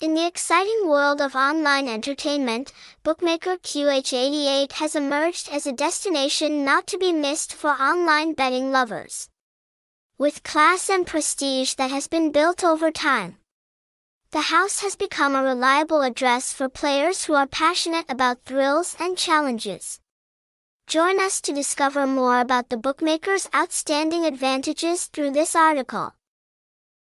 In the exciting world of online entertainment, bookmaker QH88 has emerged as a destination not to be missed for online betting lovers. With class and prestige that has been built over time, the house has become a reliable address for players who are passionate about thrills and challenges. Join us to discover more about the bookmaker's outstanding advantages through this article.